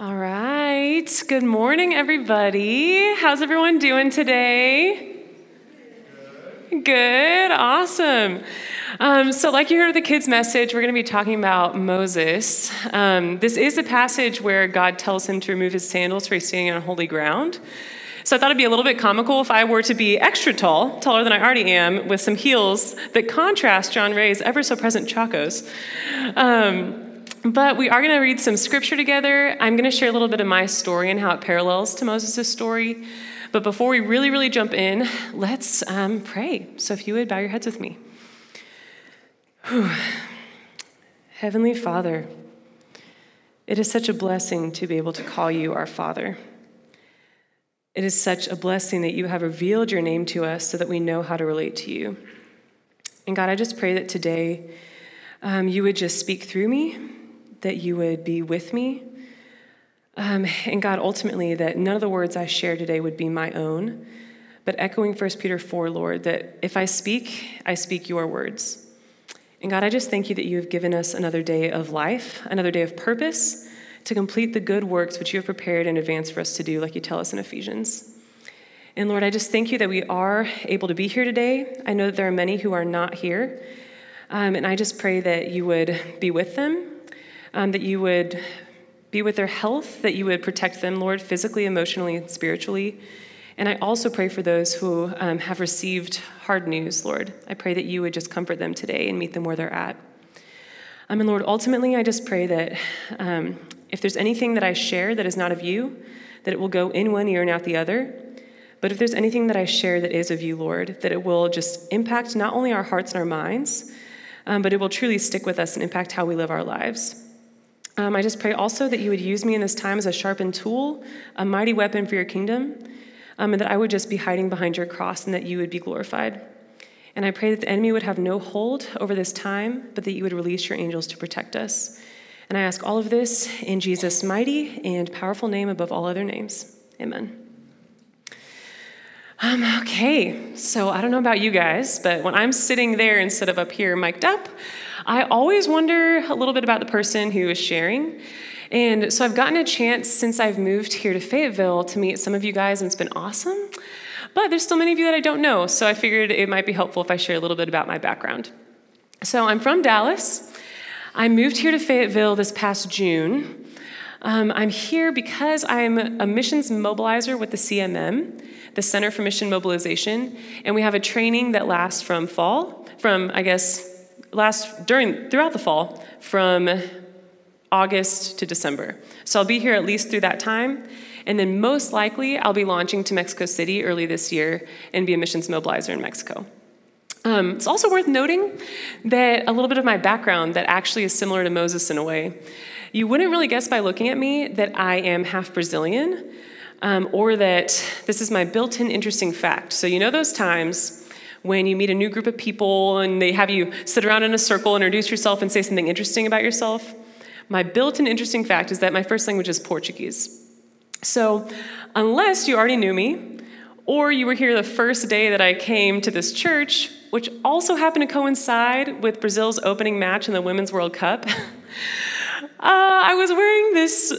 All right. Good morning, everybody. How's everyone doing today? Good. Awesome. Um, so, like you heard of the kids' message, we're going to be talking about Moses. Um, this is a passage where God tells him to remove his sandals for he's standing on holy ground. So I thought it'd be a little bit comical if I were to be extra tall, taller than I already am, with some heels that contrast John Ray's ever so present chacos. Um, but we are going to read some scripture together. I'm going to share a little bit of my story and how it parallels to Moses' story. But before we really, really jump in, let's um, pray. So if you would bow your heads with me. Whew. Heavenly Father, it is such a blessing to be able to call you our Father. It is such a blessing that you have revealed your name to us so that we know how to relate to you. And God, I just pray that today um, you would just speak through me, that you would be with me. Um, and God, ultimately, that none of the words I share today would be my own, but echoing 1 Peter 4, Lord, that if I speak, I speak your words. And God, I just thank you that you have given us another day of life, another day of purpose to complete the good works which you have prepared in advance for us to do, like you tell us in Ephesians. And Lord, I just thank you that we are able to be here today. I know that there are many who are not here. Um, and I just pray that you would be with them, um, that you would be with their health, that you would protect them, Lord, physically, emotionally, and spiritually. And I also pray for those who um, have received hard news, Lord. I pray that you would just comfort them today and meet them where they're at. Um, and Lord, ultimately, I just pray that um, if there's anything that I share that is not of you, that it will go in one ear and out the other. But if there's anything that I share that is of you, Lord, that it will just impact not only our hearts and our minds, um, but it will truly stick with us and impact how we live our lives. Um, I just pray also that you would use me in this time as a sharpened tool, a mighty weapon for your kingdom, um, and that I would just be hiding behind your cross and that you would be glorified. And I pray that the enemy would have no hold over this time, but that you would release your angels to protect us. And I ask all of this in Jesus' mighty and powerful name above all other names. Amen. Um, okay, so I don't know about you guys, but when I'm sitting there instead of up here mic'd up, I always wonder a little bit about the person who is sharing. And so I've gotten a chance since I've moved here to Fayetteville to meet some of you guys, and it's been awesome. But there's still many of you that I don't know, so I figured it might be helpful if I share a little bit about my background. So I'm from Dallas. I moved here to Fayetteville this past June. Um, I'm here because I'm a missions mobilizer with the CMM, the Center for Mission Mobilization, and we have a training that lasts from fall, from I guess last during throughout the fall, from August to December. So I'll be here at least through that time. And then most likely, I'll be launching to Mexico City early this year and be a missions mobilizer in Mexico. Um, it's also worth noting that a little bit of my background that actually is similar to Moses in a way. You wouldn't really guess by looking at me that I am half Brazilian um, or that this is my built in interesting fact. So, you know those times when you meet a new group of people and they have you sit around in a circle, introduce yourself, and say something interesting about yourself? My built in interesting fact is that my first language is Portuguese. So, unless you already knew me, or you were here the first day that I came to this church, which also happened to coincide with Brazil's opening match in the Women's World Cup. uh, I was wearing this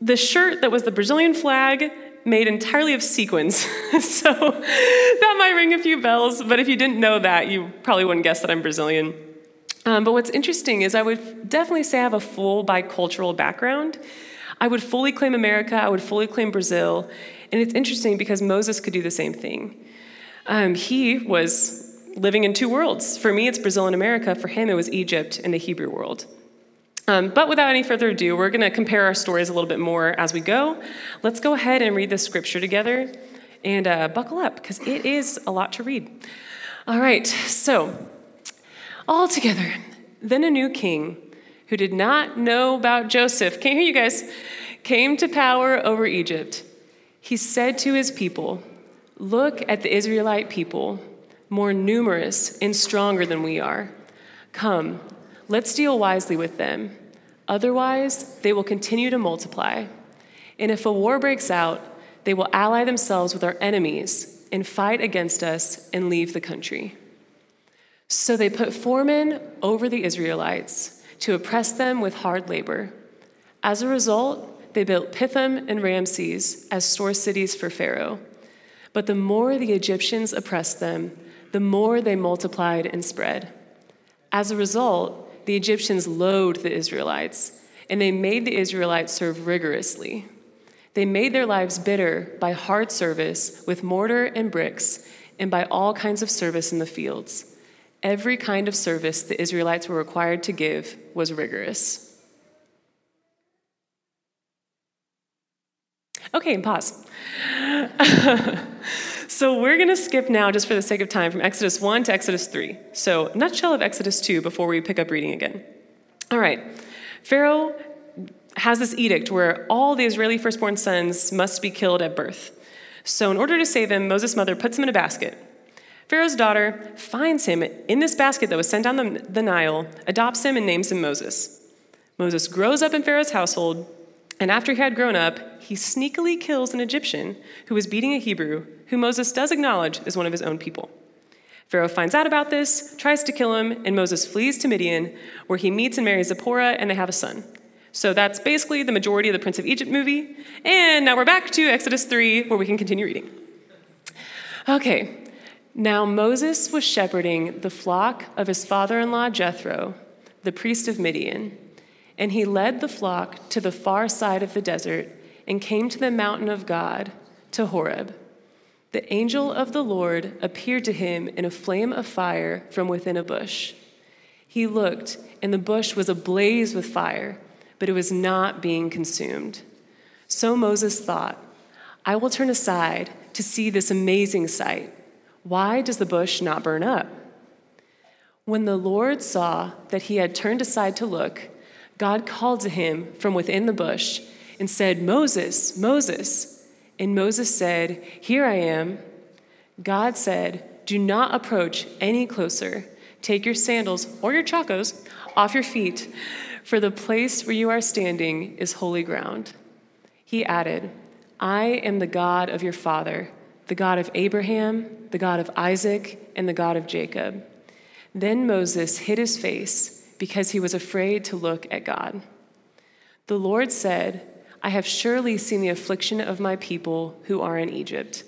the shirt that was the Brazilian flag made entirely of sequins. so that might ring a few bells, but if you didn't know that, you probably wouldn't guess that I'm Brazilian. Um, but what's interesting is I would definitely say I have a full bicultural background. I would fully claim America, I would fully claim Brazil, and it's interesting because Moses could do the same thing. Um, he was living in two worlds. For me, it's Brazil and America. For him, it was Egypt and the Hebrew world. Um, but without any further ado, we're going to compare our stories a little bit more as we go. Let's go ahead and read the scripture together and uh, buckle up because it is a lot to read. All right, so all together, then a new king who did not know about Joseph, can't hear you guys, came to power over Egypt. He said to his people, Look at the Israelite people more numerous and stronger than we are. Come, let's deal wisely with them. Otherwise, they will continue to multiply. And if a war breaks out, they will ally themselves with our enemies and fight against us and leave the country. So they put foremen over the Israelites to oppress them with hard labor. As a result, they built Pithom and Ramses as store cities for Pharaoh. But the more the Egyptians oppressed them, the more they multiplied and spread. As a result, the Egyptians loathed the Israelites, and they made the Israelites serve rigorously. They made their lives bitter by hard service with mortar and bricks, and by all kinds of service in the fields. Every kind of service the Israelites were required to give was rigorous. Okay, and pause. so we're going to skip now, just for the sake of time, from Exodus 1 to Exodus 3. So, nutshell of Exodus 2 before we pick up reading again. All right, Pharaoh has this edict where all the Israeli firstborn sons must be killed at birth. So, in order to save him, Moses' mother puts him in a basket. Pharaoh's daughter finds him in this basket that was sent down the, the Nile, adopts him, and names him Moses. Moses grows up in Pharaoh's household, and after he had grown up, he sneakily kills an Egyptian who was beating a Hebrew, who Moses does acknowledge is one of his own people. Pharaoh finds out about this, tries to kill him, and Moses flees to Midian, where he meets and marries Zipporah, and they have a son. So that's basically the majority of the Prince of Egypt movie. And now we're back to Exodus 3, where we can continue reading. Okay, now Moses was shepherding the flock of his father in law Jethro, the priest of Midian, and he led the flock to the far side of the desert and came to the mountain of God, to Horeb. The angel of the Lord appeared to him in a flame of fire from within a bush. He looked, and the bush was ablaze with fire, but it was not being consumed. So Moses thought, I will turn aside to see this amazing sight. Why does the bush not burn up? When the Lord saw that he had turned aside to look, God called to him from within the bush and said, Moses, Moses. And Moses said, Here I am. God said, Do not approach any closer. Take your sandals or your chacos off your feet, for the place where you are standing is holy ground. He added, I am the God of your father, the God of Abraham, the God of Isaac, and the God of Jacob. Then Moses hid his face because he was afraid to look at God. The Lord said, I have surely seen the affliction of my people who are in Egypt.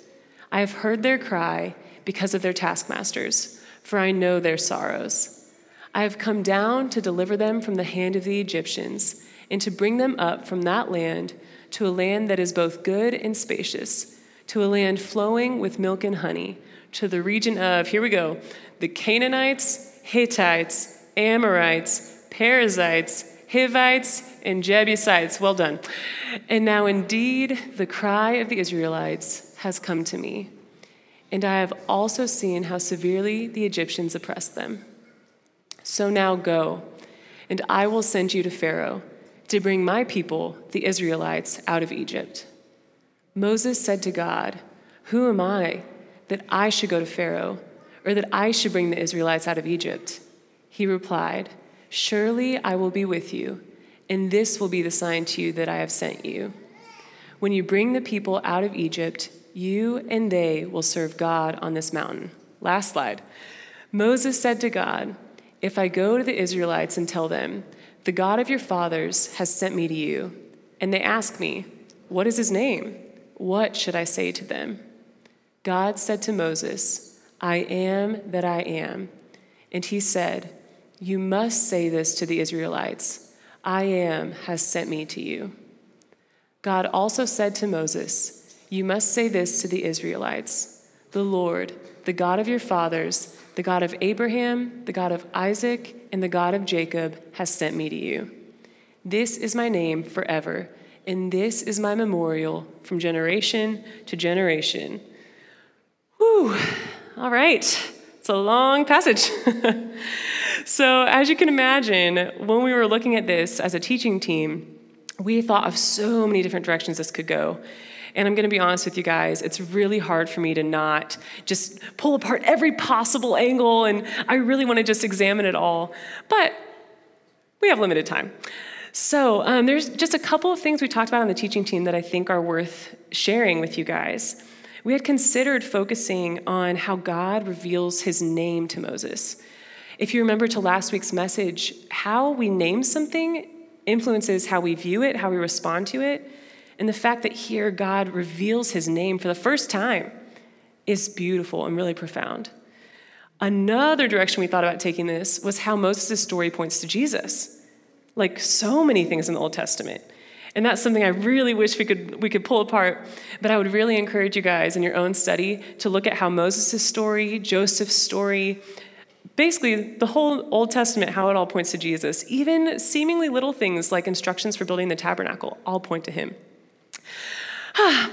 I have heard their cry because of their taskmasters, for I know their sorrows. I have come down to deliver them from the hand of the Egyptians, and to bring them up from that land to a land that is both good and spacious, to a land flowing with milk and honey, to the region of, here we go, the Canaanites, Hittites, Amorites, Perizzites, Hivites, and Jebusites. Well done. And now indeed, the cry of the Israelites has come to me, and I have also seen how severely the Egyptians oppressed them. So now go, and I will send you to Pharaoh to bring my people, the Israelites, out of Egypt. Moses said to God, Who am I that I should go to Pharaoh, or that I should bring the Israelites out of Egypt? He replied, Surely I will be with you, and this will be the sign to you that I have sent you. When you bring the people out of Egypt, you and they will serve God on this mountain. Last slide. Moses said to God, If I go to the Israelites and tell them, The God of your fathers has sent me to you, and they ask me, What is his name? What should I say to them? God said to Moses, I am that I am. And he said, you must say this to the Israelites I am has sent me to you. God also said to Moses, You must say this to the Israelites The Lord, the God of your fathers, the God of Abraham, the God of Isaac, and the God of Jacob, has sent me to you. This is my name forever, and this is my memorial from generation to generation. Whew, all right, it's a long passage. so, as you can imagine, when we were looking at this as a teaching team, we thought of so many different directions this could go. And I'm going to be honest with you guys, it's really hard for me to not just pull apart every possible angle, and I really want to just examine it all. But we have limited time. So, um, there's just a couple of things we talked about on the teaching team that I think are worth sharing with you guys. We had considered focusing on how God reveals his name to Moses. If you remember to last week's message, how we name something influences how we view it, how we respond to it. And the fact that here God reveals his name for the first time is beautiful and really profound. Another direction we thought about taking this was how Moses' story points to Jesus, like so many things in the Old Testament. And that's something I really wish we could, we could pull apart. But I would really encourage you guys in your own study to look at how Moses' story, Joseph's story, basically the whole Old Testament, how it all points to Jesus. Even seemingly little things like instructions for building the tabernacle all point to him.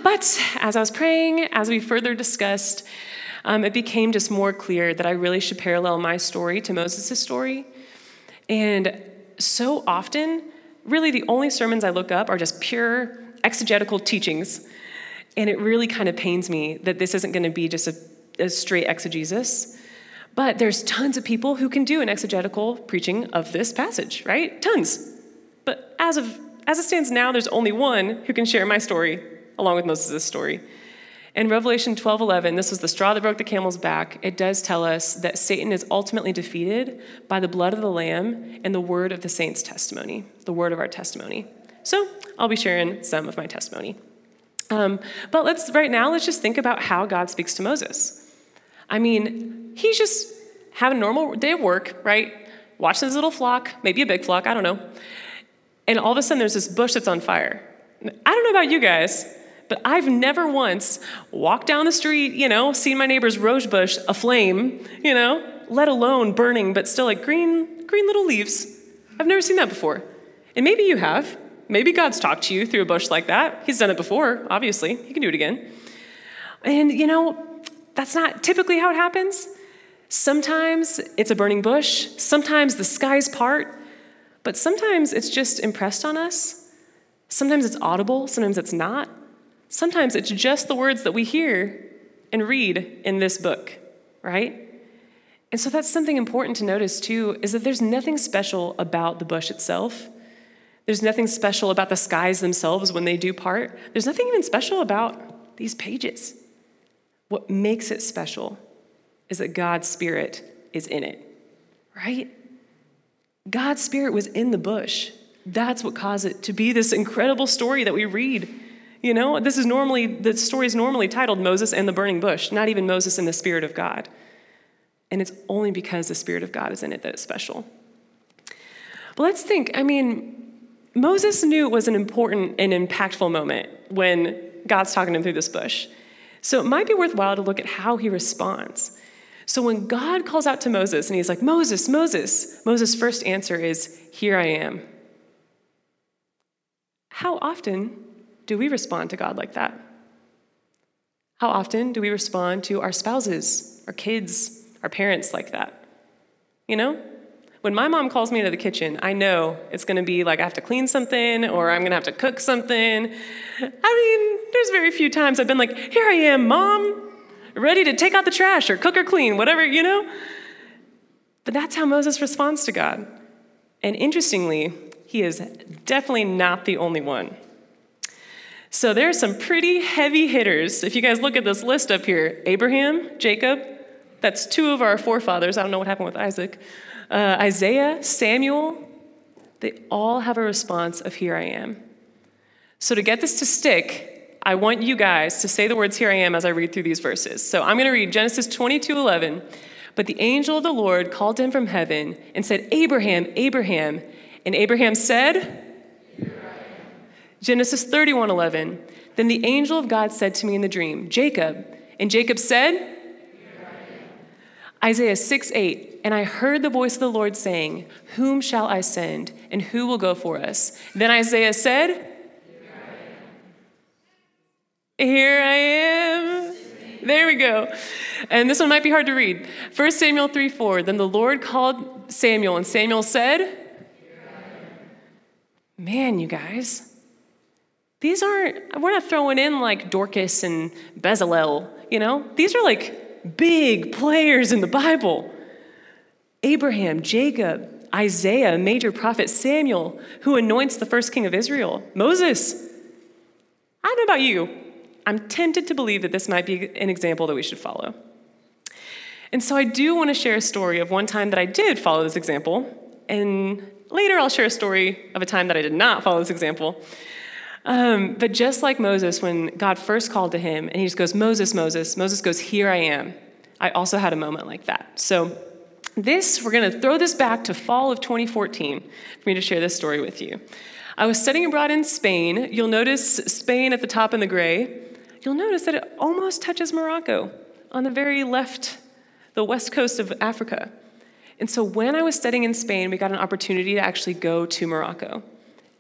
But as I was praying, as we further discussed, um, it became just more clear that I really should parallel my story to Moses' story. And so often, really the only sermons I look up are just pure exegetical teachings. And it really kind of pains me that this isn't going to be just a, a straight exegesis. But there's tons of people who can do an exegetical preaching of this passage, right? Tons. But as of as it stands now, there's only one who can share my story along with Moses' story. In Revelation 12:11, this was the straw that broke the camel's back. It does tell us that Satan is ultimately defeated by the blood of the lamb and the word of the saints' testimony, the word of our testimony. So, I'll be sharing some of my testimony. Um, but let's right now let's just think about how God speaks to Moses. I mean, he's just having a normal day of work, right? Watching his little flock, maybe a big flock, I don't know. And all of a sudden there's this bush that's on fire. I don't know about you guys, but I've never once walked down the street, you know, seen my neighbor's rose bush aflame, you know, let alone burning, but still like green, green little leaves. I've never seen that before. And maybe you have. Maybe God's talked to you through a bush like that. He's done it before, obviously. He can do it again. And, you know, that's not typically how it happens. Sometimes it's a burning bush, sometimes the skies part, but sometimes it's just impressed on us. Sometimes it's audible, sometimes it's not. Sometimes it's just the words that we hear and read in this book, right? And so that's something important to notice too is that there's nothing special about the bush itself. There's nothing special about the skies themselves when they do part. There's nothing even special about these pages. What makes it special is that God's Spirit is in it, right? God's Spirit was in the bush. That's what caused it to be this incredible story that we read you know, this is normally, the story is normally titled Moses and the Burning Bush, not even Moses and the Spirit of God. And it's only because the Spirit of God is in it that it's special. But let's think I mean, Moses knew it was an important and impactful moment when God's talking to him through this bush. So it might be worthwhile to look at how he responds. So when God calls out to Moses and he's like, Moses, Moses, Moses' first answer is, Here I am. How often do we respond to God like that? How often do we respond to our spouses, our kids, our parents like that? You know? When my mom calls me into the kitchen, I know it's gonna be like I have to clean something or I'm gonna have to cook something. I mean, there's very few times I've been like, here I am, mom, ready to take out the trash or cook or clean, whatever, you know? But that's how Moses responds to God. And interestingly, he is definitely not the only one. So there are some pretty heavy hitters. If you guys look at this list up here Abraham, Jacob, that's two of our forefathers. I don't know what happened with Isaac. Uh, Isaiah, Samuel, they all have a response of, Here I am. So to get this to stick, I want you guys to say the words, Here I am, as I read through these verses. So I'm going to read Genesis 22 11. But the angel of the Lord called him from heaven and said, Abraham, Abraham. And Abraham said, Genesis 31 11. Then the angel of God said to me in the dream, Jacob. And Jacob said, Isaiah 6 8. And I heard the voice of the Lord saying, Whom shall I send, and who will go for us? Then Isaiah said, Here I am. There we go. And this one might be hard to read. 1 Samuel 3 4. Then the Lord called Samuel, and Samuel said, Man, you guys, these aren't, we're not throwing in like Dorcas and Bezalel, you know? These are like big players in the Bible. Abraham, Jacob, Isaiah, major prophet Samuel, who anoints the first king of Israel, Moses. I don't know about you. I'm tempted to believe that this might be an example that we should follow. And so I do want to share a story of one time that I did follow this example, And later I'll share a story of a time that I did not follow this example. Um, but just like Moses, when God first called to him and he just goes, Moses, Moses, Moses goes, Here I am. I also had a moment like that. So, this, we're going to throw this back to fall of 2014 for me to share this story with you. I was studying abroad in Spain. You'll notice Spain at the top in the gray. You'll notice that it almost touches Morocco on the very left, the west coast of Africa. And so when I was studying in Spain, we got an opportunity to actually go to Morocco.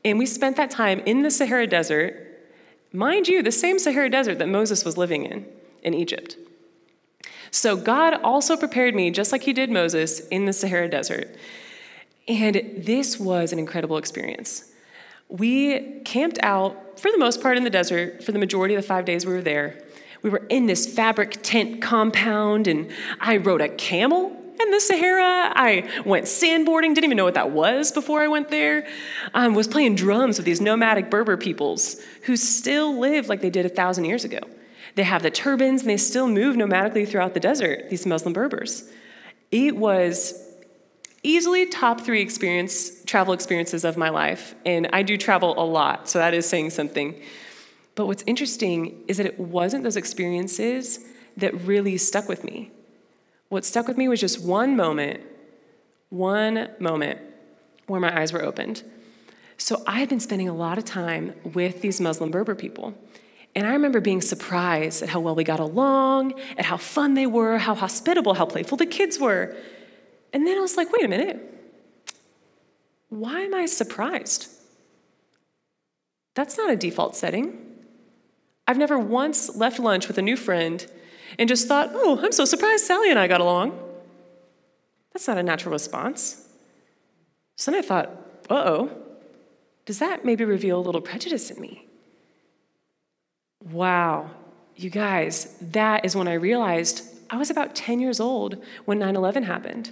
And we spent that time in the Sahara Desert, mind you, the same Sahara Desert that Moses was living in in Egypt. So God also prepared me, just like He did Moses, in the Sahara Desert. And this was an incredible experience. We camped out, for the most part, in the desert for the majority of the five days we were there. We were in this fabric tent compound, and I rode a camel in the Sahara. I went sandboarding, didn't even know what that was before I went there. I um, was playing drums with these nomadic Berber peoples who still live like they did a thousand years ago. They have the turbans and they still move nomadically throughout the desert, these Muslim Berbers. It was easily top three experience travel experiences of my life and i do travel a lot so that is saying something but what's interesting is that it wasn't those experiences that really stuck with me what stuck with me was just one moment, one moment where my eyes were opened. So I had been spending a lot of time with these Muslim Berber people. And I remember being surprised at how well we got along, at how fun they were, how hospitable, how playful the kids were. And then I was like, wait a minute. Why am I surprised? That's not a default setting. I've never once left lunch with a new friend and just thought, oh, I'm so surprised Sally and I got along. That's not a natural response. So then I thought, uh oh, does that maybe reveal a little prejudice in me? Wow, you guys, that is when I realized I was about 10 years old when 9 11 happened.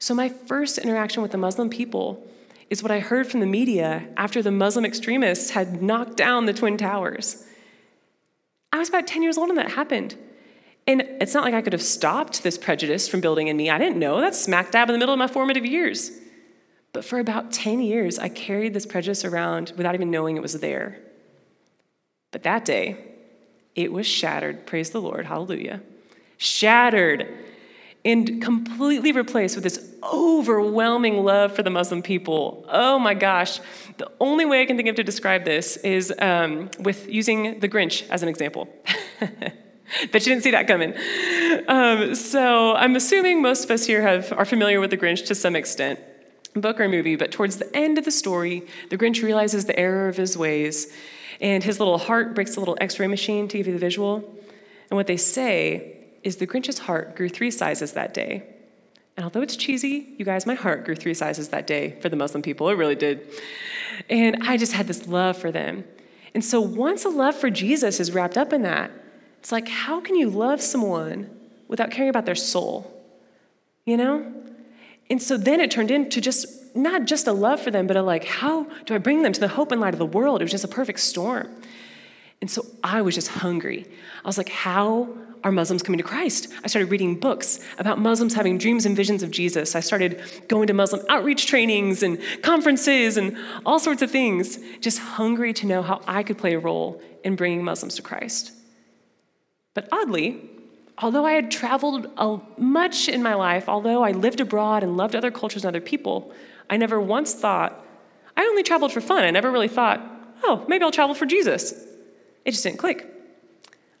So my first interaction with the Muslim people is what I heard from the media after the Muslim extremists had knocked down the Twin Towers. I was about 10 years old when that happened. And it's not like I could have stopped this prejudice from building in me. I didn't know. That's smack dab in the middle of my formative years. But for about 10 years, I carried this prejudice around without even knowing it was there. But that day, it was shattered. Praise the Lord. Hallelujah. Shattered and completely replaced with this overwhelming love for the Muslim people. Oh my gosh. The only way I can think of to describe this is um, with using the Grinch as an example. Bet you didn't see that coming. Um, so I'm assuming most of us here have, are familiar with The Grinch to some extent, book or movie, but towards the end of the story, the Grinch realizes the error of his ways, and his little heart breaks a little x ray machine to give you the visual. And what they say is the Grinch's heart grew three sizes that day. And although it's cheesy, you guys, my heart grew three sizes that day for the Muslim people. It really did. And I just had this love for them. And so once a love for Jesus is wrapped up in that, it's like, how can you love someone without caring about their soul? You know? And so then it turned into just not just a love for them, but a like, how do I bring them to the hope and light of the world? It was just a perfect storm. And so I was just hungry. I was like, how are Muslims coming to Christ? I started reading books about Muslims having dreams and visions of Jesus. I started going to Muslim outreach trainings and conferences and all sorts of things, just hungry to know how I could play a role in bringing Muslims to Christ. But oddly, although I had traveled much in my life, although I lived abroad and loved other cultures and other people, I never once thought, I only traveled for fun. I never really thought, oh, maybe I'll travel for Jesus. It just didn't click.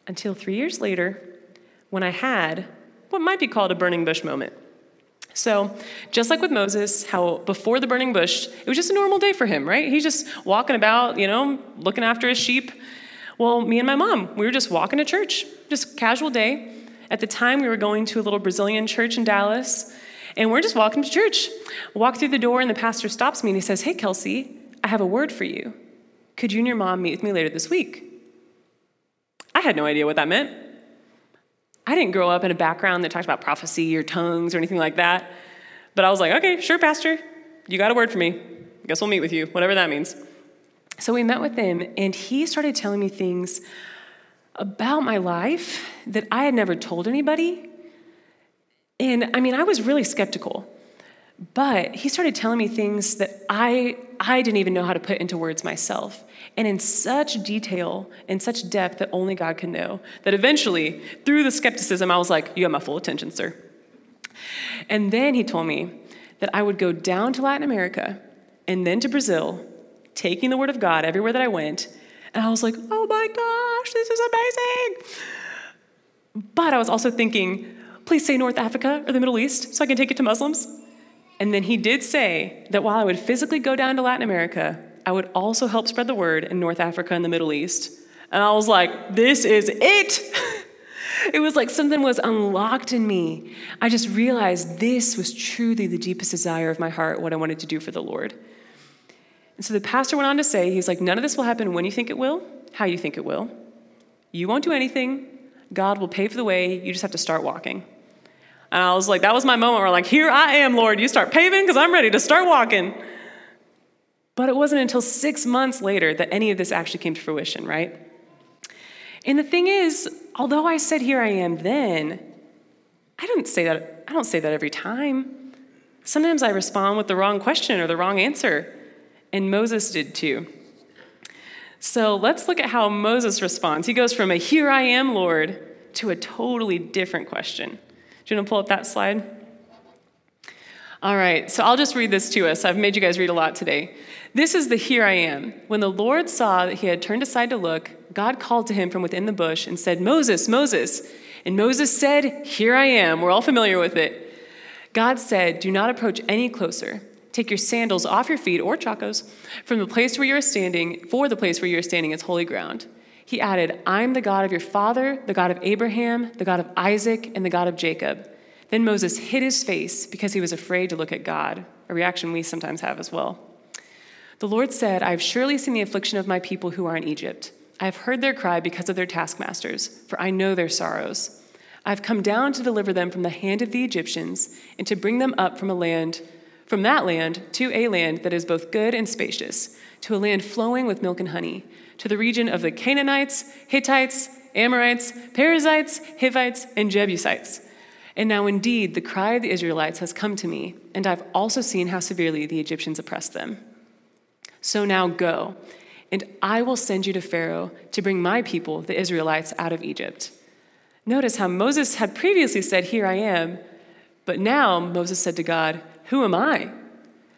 Until three years later, when I had what might be called a burning bush moment. So, just like with Moses, how before the burning bush, it was just a normal day for him, right? He's just walking about, you know, looking after his sheep. Well, me and my mom, we were just walking to church, just casual day. At the time, we were going to a little Brazilian church in Dallas, and we're just walking to church. Walk through the door, and the pastor stops me and he says, Hey, Kelsey, I have a word for you. Could you and your mom meet with me later this week? I had no idea what that meant. I didn't grow up in a background that talked about prophecy or tongues or anything like that. But I was like, okay, sure, Pastor. You got a word for me. I guess we'll meet with you, whatever that means. So we met with him, and he started telling me things about my life that I had never told anybody. And I mean, I was really skeptical. But he started telling me things that I, I didn't even know how to put into words myself. And in such detail, in such depth that only God can know, that eventually, through the skepticism, I was like, You have my full attention, sir. And then he told me that I would go down to Latin America and then to Brazil, taking the word of God everywhere that I went. And I was like, Oh my gosh, this is amazing. But I was also thinking, Please say North Africa or the Middle East so I can take it to Muslims. And then he did say that while I would physically go down to Latin America, I would also help spread the word in North Africa and the Middle East. And I was like, this is it. it was like something was unlocked in me. I just realized this was truly the deepest desire of my heart, what I wanted to do for the Lord. And so the pastor went on to say, he's like, none of this will happen when you think it will, how you think it will. You won't do anything. God will pave the way. You just have to start walking. And I was like, that was my moment where, like, here I am, Lord. You start paving because I'm ready to start walking. But it wasn't until six months later that any of this actually came to fruition, right? And the thing is, although I said, here I am then, I don't say that, I don't say that every time. Sometimes I respond with the wrong question or the wrong answer. And Moses did too. So let's look at how Moses responds. He goes from a here I am, Lord, to a totally different question. Do you want to pull up that slide? All right, so I'll just read this to us. I've made you guys read a lot today. This is the here I am. When the Lord saw that he had turned aside to look, God called to him from within the bush and said, Moses, Moses. And Moses said, Here I am. We're all familiar with it. God said, Do not approach any closer. Take your sandals off your feet or chacos from the place where you are standing, for the place where you are standing is holy ground. He added, I'm the God of your father, the God of Abraham, the God of Isaac, and the God of Jacob. Then Moses hid his face because he was afraid to look at God, a reaction we sometimes have as well. The Lord said, I have surely seen the affliction of my people who are in Egypt. I have heard their cry because of their taskmasters, for I know their sorrows. I have come down to deliver them from the hand of the Egyptians and to bring them up from a land from that land to a land that is both good and spacious, to a land flowing with milk and honey to the region of the Canaanites, Hittites, Amorites, Perizzites, Hivites, and Jebusites. And now indeed the cry of the Israelites has come to me, and I've also seen how severely the Egyptians oppressed them. So now go, and I will send you to Pharaoh to bring my people, the Israelites, out of Egypt. Notice how Moses had previously said, Here I am, but now Moses said to God, Who am I?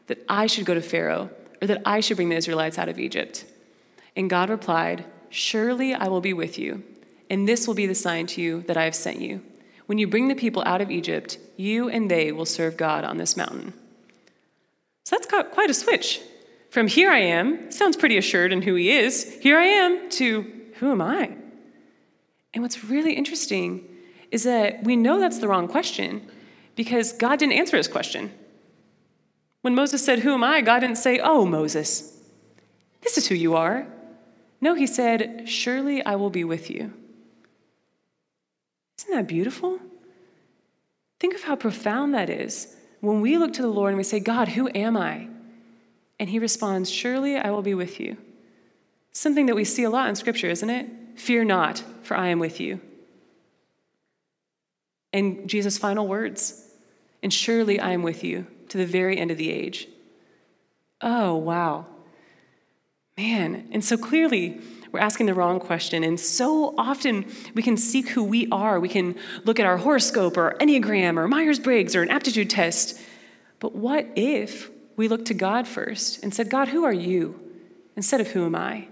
That I should go to Pharaoh, or that I should bring the Israelites out of Egypt. And God replied, Surely I will be with you, and this will be the sign to you that I have sent you. When you bring the people out of Egypt, you and they will serve God on this mountain. So that's quite a switch. From here I am, sounds pretty assured in who he is, here I am, to who am I? And what's really interesting is that we know that's the wrong question because God didn't answer his question. When Moses said, Who am I? God didn't say, Oh, Moses, this is who you are. No, he said, Surely I will be with you. Isn't that beautiful? Think of how profound that is. When we look to the Lord and we say, God, who am I? And he responds, Surely I will be with you. Something that we see a lot in Scripture, isn't it? Fear not, for I am with you. And Jesus' final words, and surely I am with you to the very end of the age. Oh, wow. Man, and so clearly we're asking the wrong question. And so often we can seek who we are. We can look at our horoscope or Enneagram or Myers Briggs or an aptitude test. But what if we looked to God first and said, God, who are you? instead of who am I?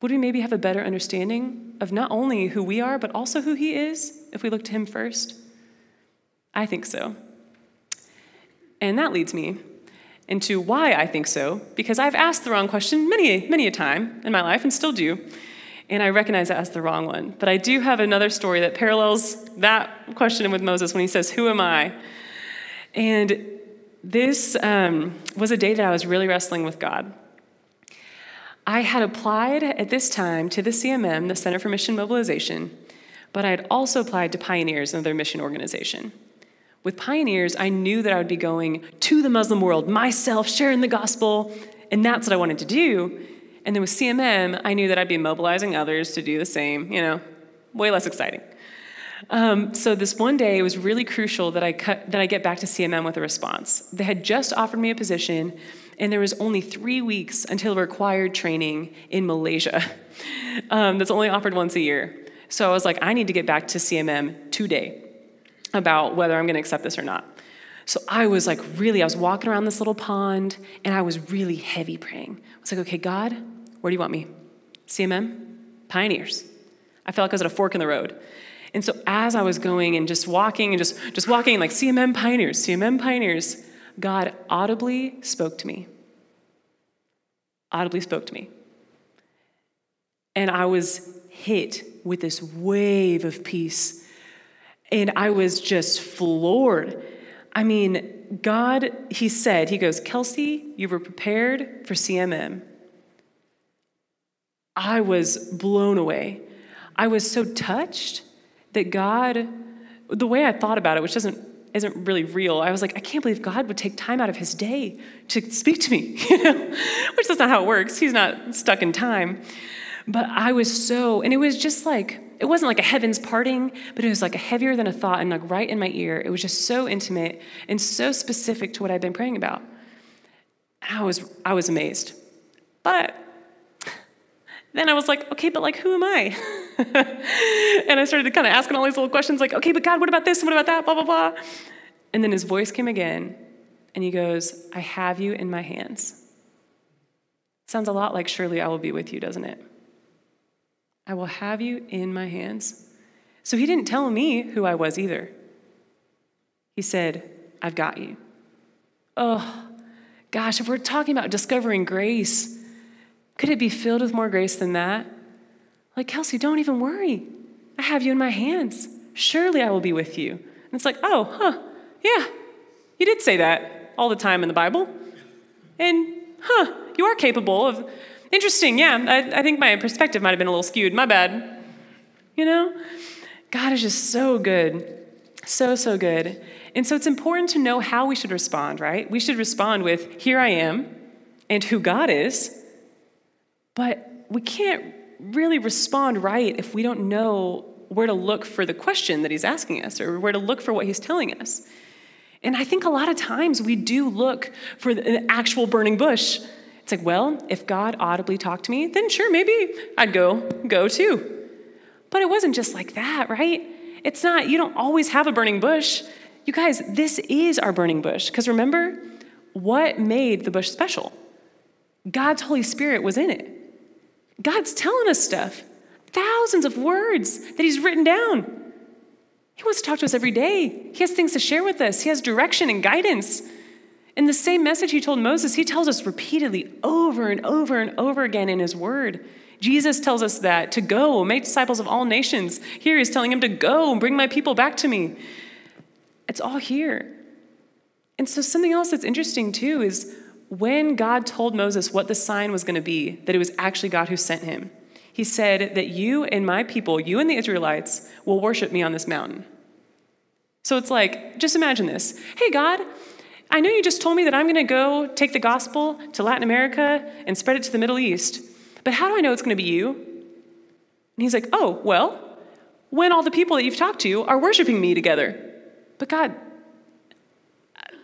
Would we maybe have a better understanding of not only who we are, but also who He is if we look to Him first? I think so. And that leads me into why I think so, because I've asked the wrong question many, many a time in my life and still do. And I recognize that as the wrong one. But I do have another story that parallels that question with Moses when he says, Who am I? And this um, was a day that I was really wrestling with God. I had applied at this time to the CMM, the Center for Mission Mobilization, but I had also applied to Pioneers, another mission organization. With pioneers, I knew that I would be going to the Muslim world myself, sharing the gospel, and that's what I wanted to do. And then with CMM, I knew that I'd be mobilizing others to do the same, you know, way less exciting. Um, so this one day, it was really crucial that I cut, that I get back to CMM with a response. They had just offered me a position, and there was only three weeks until required training in Malaysia. Um, that's only offered once a year. So I was like, I need to get back to CMM today about whether I'm going to accept this or not. So I was like, really, I was walking around this little pond, and I was really heavy praying. I was like, okay, God, where do you want me? CMM? Pioneers. I felt like I was at a fork in the road. And so as I was going and just walking and just, just walking like CMM pioneers, CMM pioneers, God audibly spoke to me. Audibly spoke to me. And I was hit with this wave of peace. And I was just floored. I mean, God, He said, He goes, Kelsey, you were prepared for CMM. I was blown away. I was so touched that God, the way I thought about it, which doesn't isn't really real. I was like, I can't believe God would take time out of his day to speak to me, you know? which that's not how it works. He's not stuck in time. But I was so, and it was just like, it wasn't like a heavens parting, but it was like a heavier than a thought and like right in my ear. It was just so intimate and so specific to what I'd been praying about. I was, I was amazed. But then I was like, okay, but like, who am I? and I started kind of asking all these little questions, like, okay, but God, what about this? What about that? Blah, blah, blah. And then his voice came again, and he goes, I have you in my hands. Sounds a lot like, surely I will be with you, doesn't it? I will have you in my hands. So he didn't tell me who I was either. He said, I've got you. Oh, gosh, if we're talking about discovering grace, could it be filled with more grace than that? Like, Kelsey, don't even worry. I have you in my hands. Surely I will be with you. And it's like, oh, huh, yeah, you did say that all the time in the Bible. And, huh, you are capable of. Interesting, yeah, I, I think my perspective might have been a little skewed. My bad. You know? God is just so good. So, so good. And so it's important to know how we should respond, right? We should respond with, Here I am, and who God is, but we can't really respond right if we don't know where to look for the question that he's asking us or where to look for what he's telling us. And I think a lot of times we do look for an actual burning bush. It's like, well, if God audibly talked to me, then sure, maybe I'd go, go too. But it wasn't just like that, right? It's not, you don't always have a burning bush. You guys, this is our burning bush. Because remember, what made the bush special? God's Holy Spirit was in it. God's telling us stuff, thousands of words that He's written down. He wants to talk to us every day. He has things to share with us, He has direction and guidance. In the same message He told Moses, He tells us repeatedly over and over and over again in His Word. Jesus tells us that to go, make disciples of all nations. Here He's telling Him to go and bring my people back to me. It's all here. And so, something else that's interesting too is when God told Moses what the sign was going to be, that it was actually God who sent him, he said that you and my people, you and the Israelites, will worship me on this mountain. So it's like, just imagine this. Hey, God, I know you just told me that I'm going to go take the gospel to Latin America and spread it to the Middle East, but how do I know it's going to be you? And he's like, oh, well, when all the people that you've talked to are worshiping me together. But God,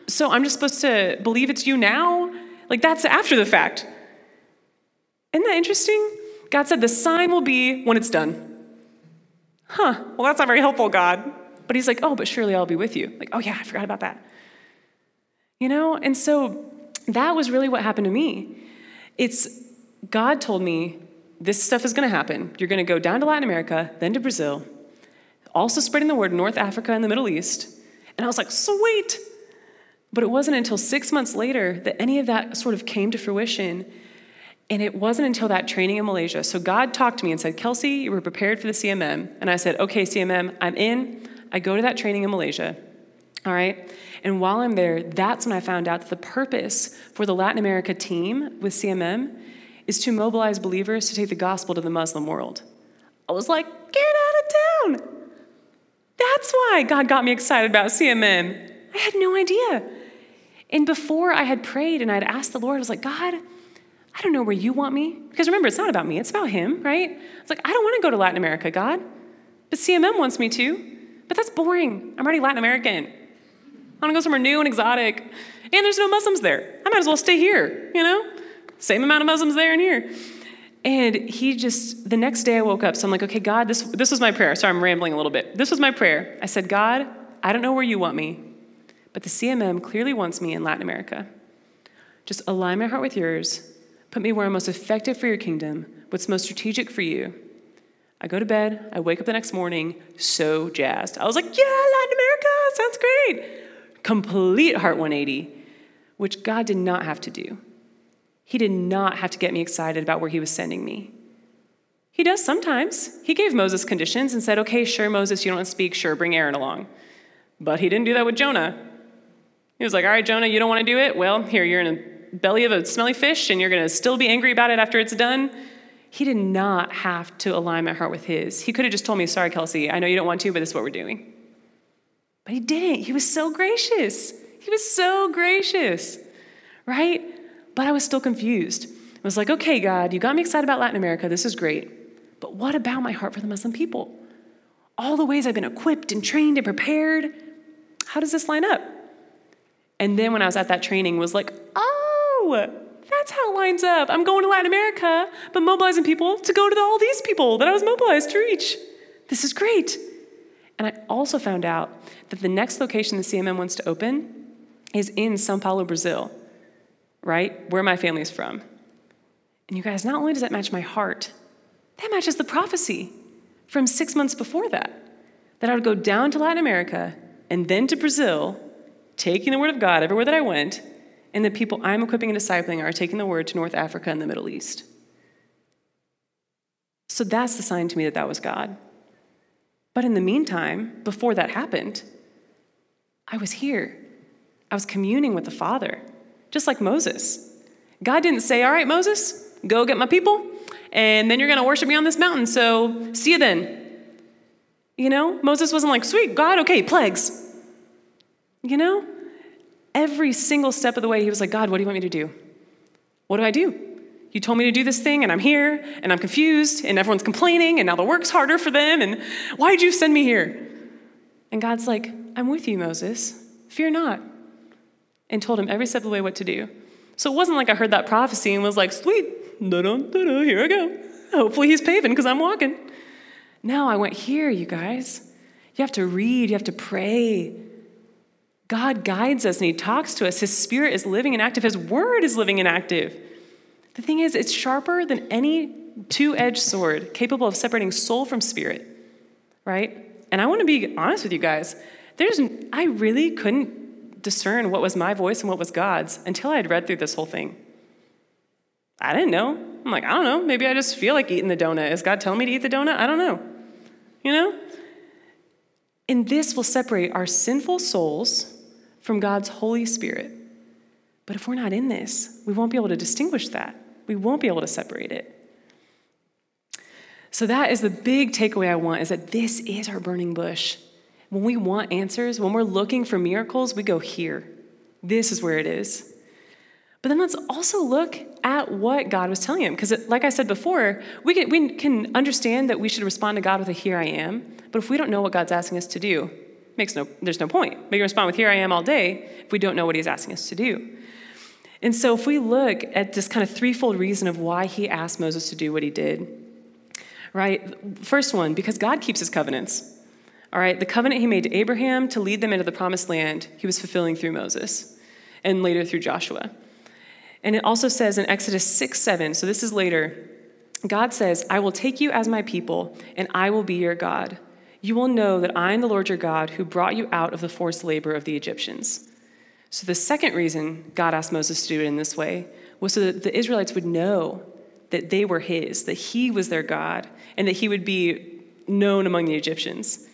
so I'm just supposed to believe it's you now? Like, that's after the fact. Isn't that interesting? God said the sign will be when it's done. Huh, well, that's not very helpful, God. But he's like, oh, but surely I'll be with you. Like, oh, yeah, I forgot about that. You know? And so that was really what happened to me. It's God told me this stuff is going to happen. You're going to go down to Latin America, then to Brazil, also spreading the word North Africa and the Middle East. And I was like, sweet. But it wasn't until six months later that any of that sort of came to fruition. And it wasn't until that training in Malaysia. So God talked to me and said, Kelsey, you were prepared for the CMM. And I said, okay, CMM, I'm in. I go to that training in Malaysia. All right. And while I'm there, that's when I found out that the purpose for the Latin America team with CMM is to mobilize believers to take the gospel to the Muslim world. I was like, get out of town. That's why God got me excited about CMM. I had no idea. And before I had prayed and I'd asked the Lord, I was like, God, I don't know where you want me. Because remember, it's not about me, it's about Him, right? I was like, I don't want to go to Latin America, God. But CMM wants me to. But that's boring. I'm already Latin American. I want to go somewhere new and exotic. And there's no Muslims there. I might as well stay here, you know? Same amount of Muslims there and here. And he just, the next day I woke up, so I'm like, okay, God, this, this was my prayer. Sorry, I'm rambling a little bit. This was my prayer. I said, God, I don't know where you want me, but the CMM clearly wants me in Latin America. Just align my heart with yours. Put me where I'm most effective for your kingdom, what's most strategic for you. I go to bed, I wake up the next morning so jazzed. I was like, yeah, Latin America, sounds great. Complete heart 180, which God did not have to do. He did not have to get me excited about where he was sending me. He does sometimes. He gave Moses conditions and said, okay, sure, Moses, you don't want to speak, sure, bring Aaron along. But he didn't do that with Jonah. He was like, all right, Jonah, you don't want to do it? Well, here, you're in a belly of a smelly fish and you're going to still be angry about it after it's done. He did not have to align my heart with his. He could have just told me, sorry, Kelsey, I know you don't want to, but this is what we're doing. But he didn't. He was so gracious. He was so gracious, right? But I was still confused. I was like, okay, God, you got me excited about Latin America. This is great. But what about my heart for the Muslim people? All the ways I've been equipped and trained and prepared. How does this line up? And then when I was at that training, was like, oh, that's how it lines up. I'm going to Latin America, but mobilizing people to go to all these people that I was mobilized to reach. This is great. And I also found out that the next location the CMM wants to open is in Sao Paulo, Brazil right? Where my family is from. And you guys, not only does that match my heart, that matches the prophecy from six months before that. That I would go down to Latin America and then to Brazil, taking the word of God everywhere that I went, and the people I'm equipping and discipling are taking the word to North Africa and the Middle East. So that's the sign to me that that was God. But in the meantime, before that happened, I was here. I was communing with the Father just like Moses. God didn't say, All right, Moses, go get my people, and then you're going to worship me on this mountain. So see you then. You know, Moses wasn't like, Sweet, God, okay, plagues. You know, every single step of the way, he was like, God, what do you want me to do? What do I do? You told me to do this thing, and I'm here, and I'm confused, and everyone's complaining, and now the work's harder for them, and why did you send me here? And God's like, I'm with you, Moses. Fear not and told him every step of the way what to do. So it wasn't like I heard that prophecy and was like, sweet, da-dun, da-dun, here I go. Hopefully he's paving because I'm walking. No, I went here, you guys. You have to read, you have to pray. God guides us and He talks to us. His Spirit is living and active, His Word is living and active. The thing is, it's sharper than any two edged sword, capable of separating soul from spirit, right? And I want to be honest with you guys. There's, I really couldn't discern what was my voice and what was God's until I had read through this whole thing. I didn't know. I'm like, I don't know. Maybe I just feel like eating the donut. Is God telling me to eat the donut? I don't know. You know? And this will separate our sinful souls from God's Holy Spirit. But if we're not in this, we won't be able to distinguish that. We won't be able to separate it. So that is the big takeaway I want is that this is our burning bush. When we want answers, when we're looking for miracles, we go here. This is where it is. But then let's also look at what God was telling him. Because, like I said before, we can, we can understand that we should respond to God with a here I am. But if we don't know what God's asking us to do, makes no, there's no point. We can respond with here I am all day if we don't know what he's asking us to do. And so, if we look at this kind of threefold reason of why he asked Moses to do what he did, right? First one, because God keeps his covenants. All right, the covenant he made to Abraham to lead them into the promised land, he was fulfilling through Moses and later through Joshua. And it also says in Exodus 6 7, so this is later, God says, I will take you as my people, and I will be your God. You will know that I am the Lord your God who brought you out of the forced labor of the Egyptians. So the second reason God asked Moses to do it in this way was so that the Israelites would know that they were his, that he was their God, and that he would be known among the Egyptians.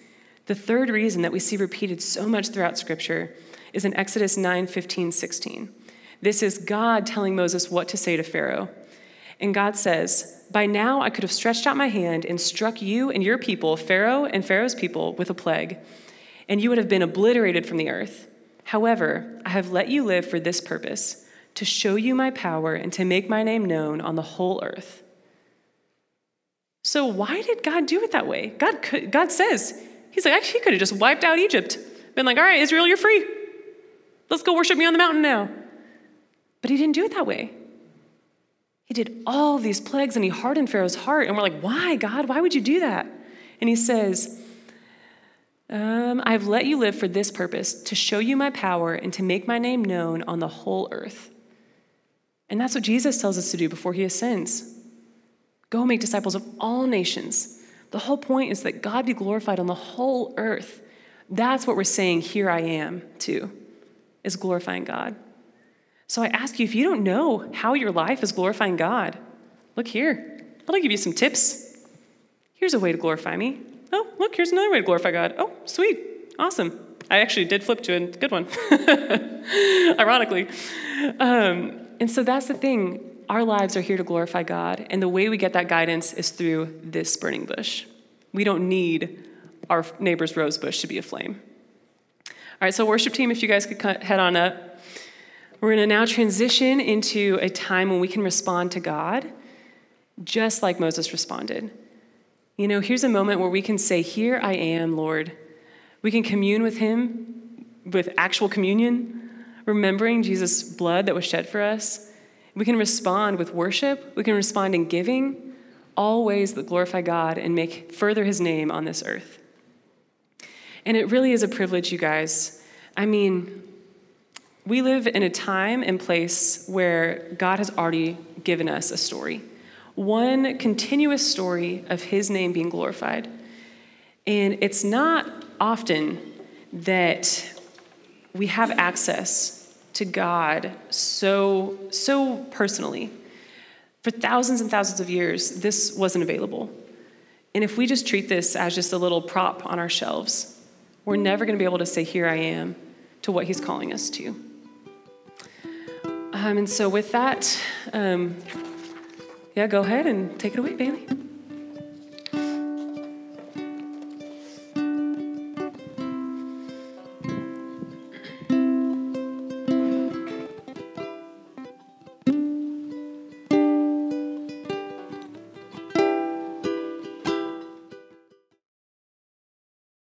The third reason that we see repeated so much throughout Scripture is in Exodus 9 15, 16. This is God telling Moses what to say to Pharaoh. And God says, By now I could have stretched out my hand and struck you and your people, Pharaoh and Pharaoh's people, with a plague, and you would have been obliterated from the earth. However, I have let you live for this purpose to show you my power and to make my name known on the whole earth. So, why did God do it that way? God, could, God says, He's like, actually, he could have just wiped out Egypt. Been like, all right, Israel, you're free. Let's go worship me on the mountain now. But he didn't do it that way. He did all these plagues and he hardened Pharaoh's heart. And we're like, why, God? Why would you do that? And he says, um, I've let you live for this purpose to show you my power and to make my name known on the whole earth. And that's what Jesus tells us to do before he ascends go make disciples of all nations. The whole point is that God be glorified on the whole earth. That's what we're saying, here I am, too, is glorifying God. So I ask you, if you don't know how your life is glorifying God, look here. I'll give you some tips. Here's a way to glorify me. Oh, look, here's another way to glorify God. Oh, sweet. Awesome. I actually did flip to a good one, ironically. Um, and so that's the thing. Our lives are here to glorify God, and the way we get that guidance is through this burning bush. We don't need our neighbor's rose bush to be aflame. All right, so worship team, if you guys could head on up. We're going to now transition into a time when we can respond to God just like Moses responded. You know, here's a moment where we can say, Here I am, Lord. We can commune with Him with actual communion, remembering Jesus' blood that was shed for us. We can respond with worship. We can respond in giving, all ways that glorify God and make further His name on this earth. And it really is a privilege, you guys. I mean, we live in a time and place where God has already given us a story, one continuous story of His name being glorified. And it's not often that we have access to God so, so personally. For thousands and thousands of years, this wasn't available. And if we just treat this as just a little prop on our shelves, we're never going to be able to say, Here I am, to what He's calling us to. Um, and so, with that, um, yeah, go ahead and take it away, Bailey.